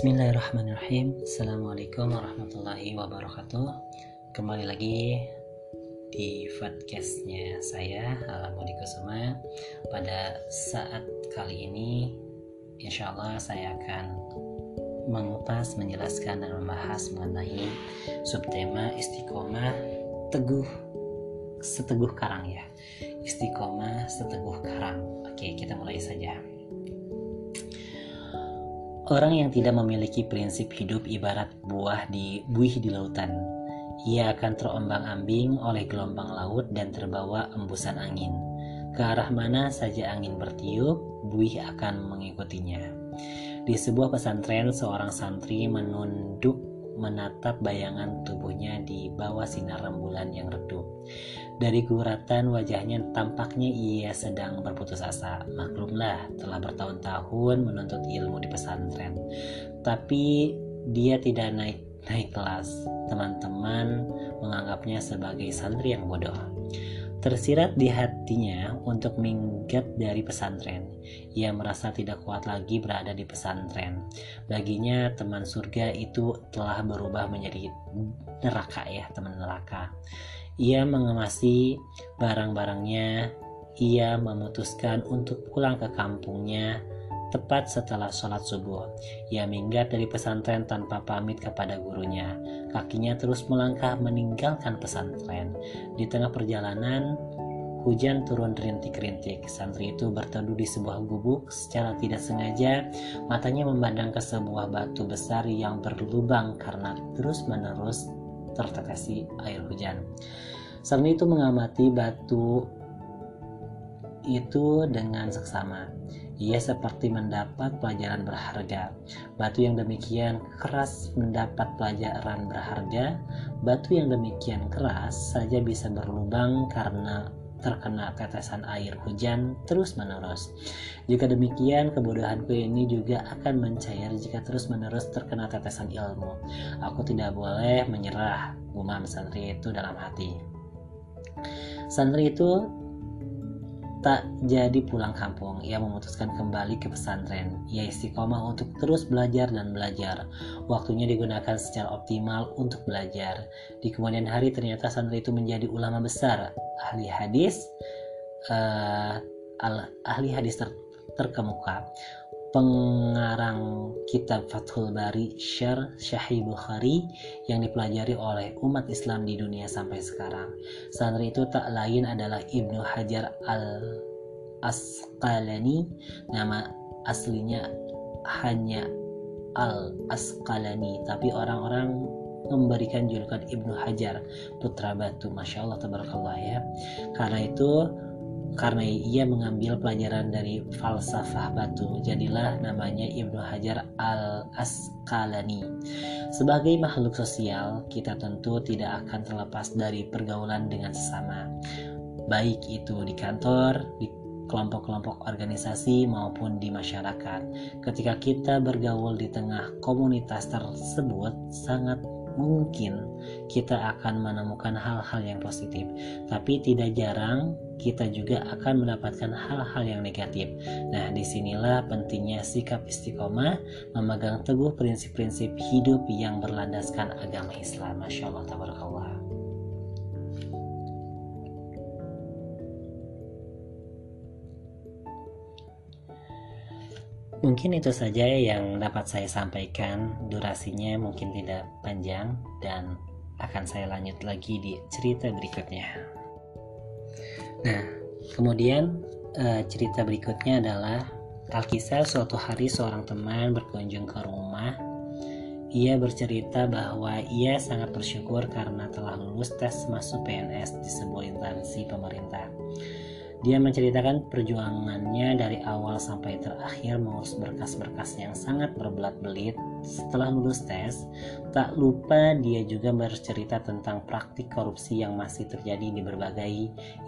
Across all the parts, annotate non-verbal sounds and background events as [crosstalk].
Bismillahirrahmanirrahim. Assalamualaikum warahmatullahi wabarakatuh. Kembali lagi di podcastnya saya Alamudi Pada saat kali ini Insya Allah saya akan mengupas, menjelaskan dan membahas mengenai subtema istiqomah teguh seteguh karang ya. Istiqomah seteguh karang. Oke kita mulai saja Orang yang tidak memiliki prinsip hidup ibarat buah di buih di lautan. Ia akan terombang-ambing oleh gelombang laut dan terbawa embusan angin. Ke arah mana saja angin bertiup, buih akan mengikutinya. Di sebuah pesantren, seorang santri menunduk menatap bayangan tubuhnya di bawah sinar rembulan yang redup. Dari guratan wajahnya tampaknya ia sedang berputus asa. Maklumlah, telah bertahun-tahun menuntut ilmu di pesantren. Tapi dia tidak naik naik kelas. Teman-teman menganggapnya sebagai santri yang bodoh. Tersirat di hatinya untuk minggat dari pesantren. Ia merasa tidak kuat lagi berada di pesantren. Baginya teman surga itu telah berubah menjadi neraka ya, teman neraka. Ia mengemasi barang-barangnya. Ia memutuskan untuk pulang ke kampungnya tepat setelah sholat subuh. Ia minggat dari pesantren tanpa pamit kepada gurunya. Kakinya terus melangkah meninggalkan pesantren. Di tengah perjalanan, hujan turun rintik-rintik. Santri itu berteduh di sebuah gubuk. Secara tidak sengaja, matanya memandang ke sebuah batu besar yang berlubang karena terus-menerus tertetesi air hujan. Santri itu mengamati batu itu dengan seksama. Ia seperti mendapat pelajaran berharga. Batu yang demikian keras mendapat pelajaran berharga. Batu yang demikian keras saja bisa berlubang karena terkena tetesan air hujan terus-menerus. Jika demikian, kebodohanku ini juga akan mencair jika terus-menerus terkena tetesan ilmu. Aku tidak boleh menyerah, gumam santri itu dalam hati. Santri itu tak jadi pulang kampung. Ia memutuskan kembali ke pesantren. Ia istiqomah untuk terus belajar dan belajar. Waktunya digunakan secara optimal untuk belajar. Di kemudian hari ternyata santri itu menjadi ulama besar, ahli hadis, uh, ahli hadis ter terkemuka pengarang kitab Fathul Bari Syar Syahih Bukhari yang dipelajari oleh umat Islam di dunia sampai sekarang. Santri itu tak lain adalah Ibnu Hajar al Asqalani, nama aslinya hanya al Asqalani, tapi orang-orang memberikan julukan Ibnu Hajar putra batu, masya Allah tabarakallah ya. Karena itu karena ia mengambil pelajaran dari falsafah batu jadilah namanya Ibnu Hajar al-Asqalani. Sebagai makhluk sosial kita tentu tidak akan terlepas dari pergaulan dengan sesama. Baik itu di kantor di kelompok-kelompok organisasi maupun di masyarakat. Ketika kita bergaul di tengah komunitas tersebut sangat mungkin kita akan menemukan hal-hal yang positif, tapi tidak jarang kita juga akan mendapatkan hal-hal yang negatif. Nah, di sinilah pentingnya sikap istiqomah memegang teguh prinsip-prinsip hidup yang berlandaskan agama Islam. Masya Allah, tabarakallah. Mungkin itu saja yang dapat saya sampaikan. Durasinya mungkin tidak panjang dan akan saya lanjut lagi di cerita berikutnya. Nah, kemudian eh, cerita berikutnya adalah Alkisah suatu hari seorang teman berkunjung ke rumah. Ia bercerita bahwa ia sangat bersyukur karena telah lulus tes masuk PNS di sebuah instansi pemerintah. Dia menceritakan perjuangannya dari awal sampai terakhir mengurus berkas-berkas yang sangat berbelat-belit. Setelah lulus tes, tak lupa dia juga bercerita tentang praktik korupsi yang masih terjadi di berbagai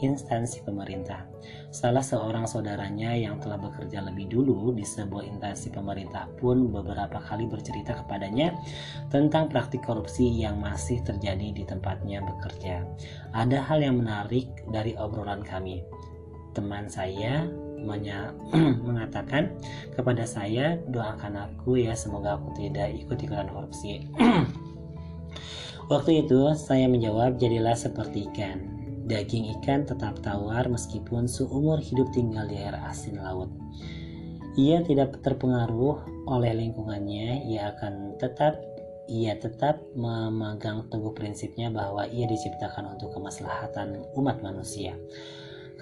instansi pemerintah. Salah seorang saudaranya yang telah bekerja lebih dulu di sebuah instansi pemerintah pun beberapa kali bercerita kepadanya tentang praktik korupsi yang masih terjadi di tempatnya bekerja. Ada hal yang menarik dari obrolan kami teman saya [clears throat] mengatakan kepada saya doakan aku ya semoga aku tidak ikut-ikutan korupsi. [clears throat] Waktu itu saya menjawab jadilah seperti ikan. Daging ikan tetap tawar meskipun seumur hidup tinggal di air asin laut. Ia tidak terpengaruh oleh lingkungannya, ia akan tetap ia tetap memegang teguh prinsipnya bahwa ia diciptakan untuk kemaslahatan umat manusia.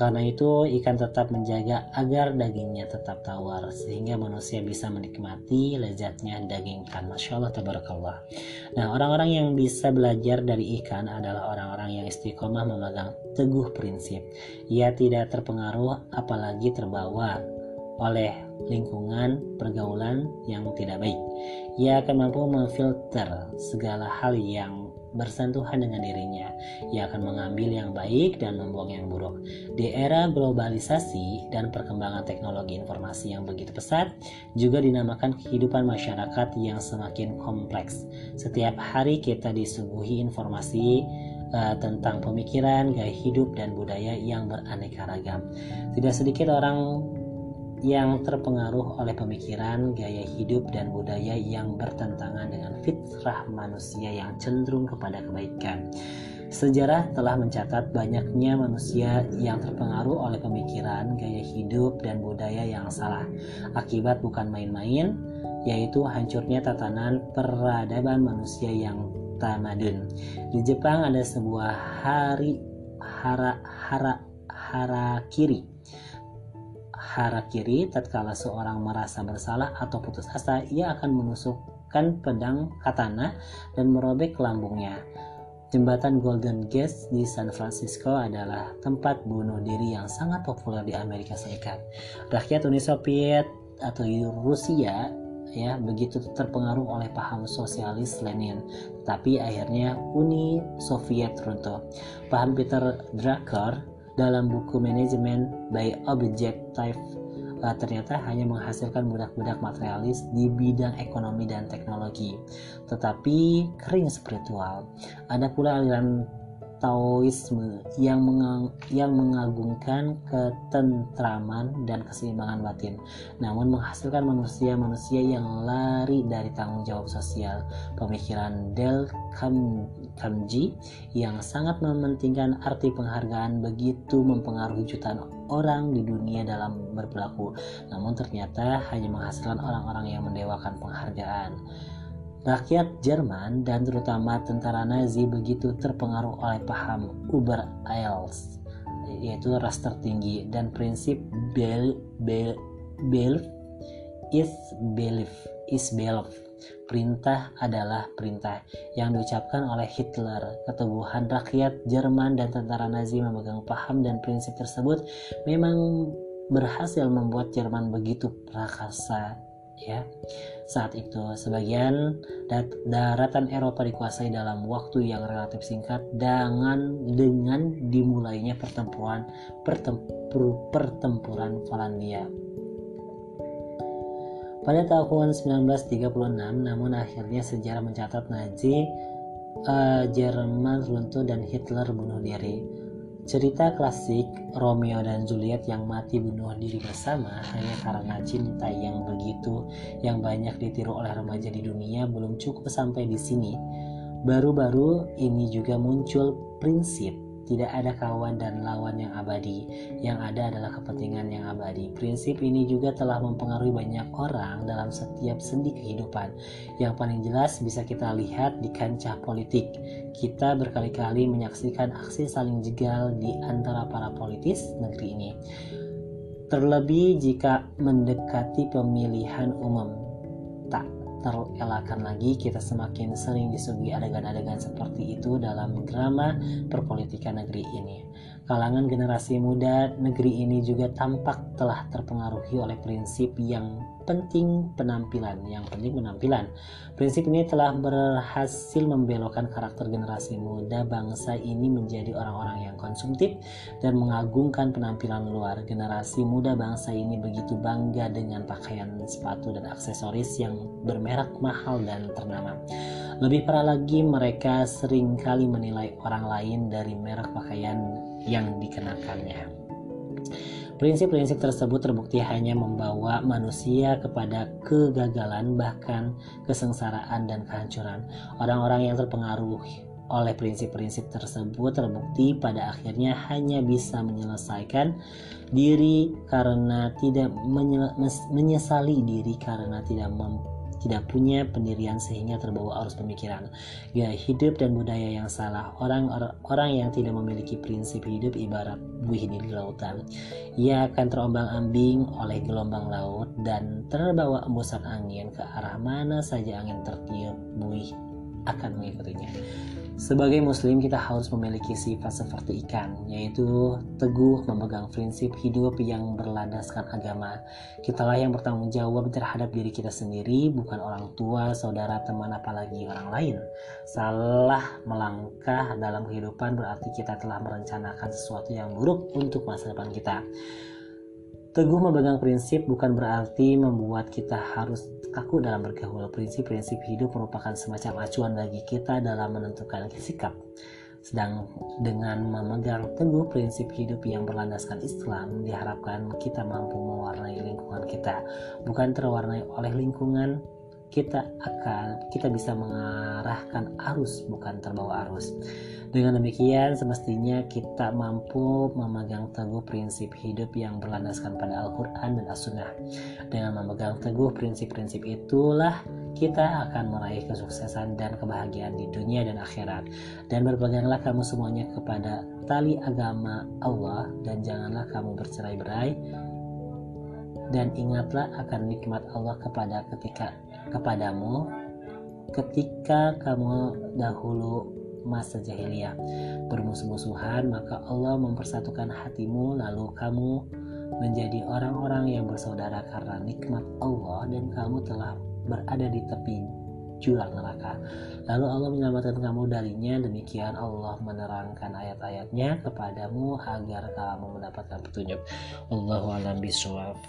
Karena itu, ikan tetap menjaga agar dagingnya tetap tawar, sehingga manusia bisa menikmati lezatnya daging ikan. Masya Allah, tabarakallah. Nah, orang-orang yang bisa belajar dari ikan adalah orang-orang yang istiqomah memegang teguh prinsip. Ia tidak terpengaruh, apalagi terbawa oleh lingkungan pergaulan yang tidak baik. Ia akan mampu memfilter segala hal yang bersentuhan dengan dirinya. Ia akan mengambil yang baik dan membuang yang buruk. Di era globalisasi dan perkembangan teknologi informasi yang begitu pesat, juga dinamakan kehidupan masyarakat yang semakin kompleks. Setiap hari kita disuguhi informasi uh, tentang pemikiran, gaya hidup, dan budaya yang beraneka ragam. Tidak sedikit orang yang terpengaruh oleh pemikiran, gaya hidup, dan budaya yang bertentangan dengan fitrah manusia yang cenderung kepada kebaikan. Sejarah telah mencatat banyaknya manusia yang terpengaruh oleh pemikiran, gaya hidup, dan budaya yang salah. Akibat bukan main-main, yaitu hancurnya tatanan peradaban manusia yang tamadun. Di Jepang ada sebuah hari hara hara harakiri tatkala seorang merasa bersalah atau putus asa ia akan menusukkan pedang katana dan merobek lambungnya. Jembatan Golden Gate di San Francisco adalah tempat bunuh diri yang sangat populer di Amerika Serikat. Rakyat Uni Soviet atau Rusia ya begitu terpengaruh oleh paham sosialis Lenin. Tapi akhirnya Uni Soviet runtuh. Paham Peter Drucker dalam buku manajemen by Objective uh, ternyata hanya menghasilkan budak-budak materialis di bidang ekonomi dan teknologi, tetapi kering spiritual. Ada pula aliran Taoisme yang, mengang, yang mengagungkan ketentraman dan keseimbangan batin, namun menghasilkan manusia-manusia yang lari dari tanggung jawab sosial. Pemikiran Del Kamji yang sangat mementingkan arti penghargaan begitu mempengaruhi jutaan orang di dunia dalam berperilaku, namun ternyata hanya menghasilkan orang-orang yang mendewakan penghargaan. Rakyat Jerman dan terutama tentara Nazi begitu terpengaruh oleh paham Uber Als yaitu ras tertinggi dan prinsip Bel, Bel, Bel is belief is belief perintah adalah perintah yang diucapkan oleh Hitler keteguhan rakyat Jerman dan tentara Nazi memegang paham dan prinsip tersebut memang berhasil membuat Jerman begitu prakasa ya. Saat itu, sebagian daratan Eropa dikuasai dalam waktu yang relatif singkat dengan dengan dimulainya pertempuran pertempur, pertempuran Polandia. Pada tahun 1936, namun akhirnya sejarah mencatat Nazi uh, Jerman runtuh dan Hitler bunuh diri. Cerita klasik Romeo dan Juliet yang mati bunuh diri bersama hanya karena cinta yang begitu yang banyak ditiru oleh remaja di dunia belum cukup sampai di sini. Baru-baru ini juga muncul prinsip tidak ada kawan dan lawan yang abadi, yang ada adalah kepentingan yang abadi. Prinsip ini juga telah mempengaruhi banyak orang dalam setiap sendi kehidupan. Yang paling jelas bisa kita lihat di kancah politik. Kita berkali-kali menyaksikan aksi saling jegal di antara para politis negeri ini. Terlebih jika mendekati pemilihan umum. Tak terelakkan lagi kita semakin sering disuguhi adegan-adegan seperti itu dalam drama perpolitikan negeri ini. Kalangan generasi muda negeri ini juga tampak telah terpengaruhi oleh prinsip yang penting penampilan, yang penting penampilan. Prinsip ini telah berhasil membelokkan karakter generasi muda bangsa ini menjadi orang-orang yang konsumtif dan mengagungkan penampilan luar. Generasi muda bangsa ini begitu bangga dengan pakaian, sepatu dan aksesoris yang bermerek mahal dan ternama. Lebih parah lagi, mereka sering kali menilai orang lain dari merek pakaian yang dikenakannya. Prinsip-prinsip tersebut terbukti hanya membawa manusia kepada kegagalan, bahkan kesengsaraan dan kehancuran. Orang-orang yang terpengaruh oleh prinsip-prinsip tersebut terbukti pada akhirnya hanya bisa menyelesaikan diri karena tidak menyesali diri karena tidak mampu tidak punya pendirian sehingga terbawa arus pemikiran, gaya hidup dan budaya yang salah. Orang orang yang tidak memiliki prinsip hidup ibarat buih di lautan. Ia akan terombang-ambing oleh gelombang laut dan terbawa embusan angin ke arah mana saja angin tertiup, buih akan mengikutinya. Sebagai muslim kita harus memiliki sifat seperti ikan, yaitu teguh memegang prinsip hidup yang berlandaskan agama. Kitalah yang bertanggung jawab terhadap diri kita sendiri, bukan orang tua, saudara, teman, apalagi orang lain. Salah melangkah dalam kehidupan berarti kita telah merencanakan sesuatu yang buruk untuk masa depan kita. Teguh memegang prinsip bukan berarti membuat kita harus kaku dalam bergaul. Prinsip-prinsip hidup merupakan semacam acuan bagi kita dalam menentukan sikap. Sedang dengan memegang teguh prinsip hidup yang berlandaskan Islam, diharapkan kita mampu mewarnai lingkungan kita, bukan terwarnai oleh lingkungan kita akan kita bisa mengarahkan arus bukan terbawa arus. Dengan demikian semestinya kita mampu memegang teguh prinsip hidup yang berlandaskan pada Al-Quran dan As-Sunnah. Dengan memegang teguh prinsip-prinsip itulah kita akan meraih kesuksesan dan kebahagiaan di dunia dan akhirat. Dan berpeganglah kamu semuanya kepada tali agama Allah dan janganlah kamu bercerai-berai dan ingatlah akan nikmat Allah kepada ketika kepadamu ketika kamu dahulu masa jahiliyah bermusuh-musuhan maka Allah mempersatukan hatimu lalu kamu menjadi orang-orang yang bersaudara karena nikmat Allah dan kamu telah berada di tepi jurang neraka. Lalu Allah menyelamatkan kamu darinya. Demikian Allah menerangkan ayat-ayatnya kepadamu agar kamu mendapatkan petunjuk. Allahu a'lam bishawab.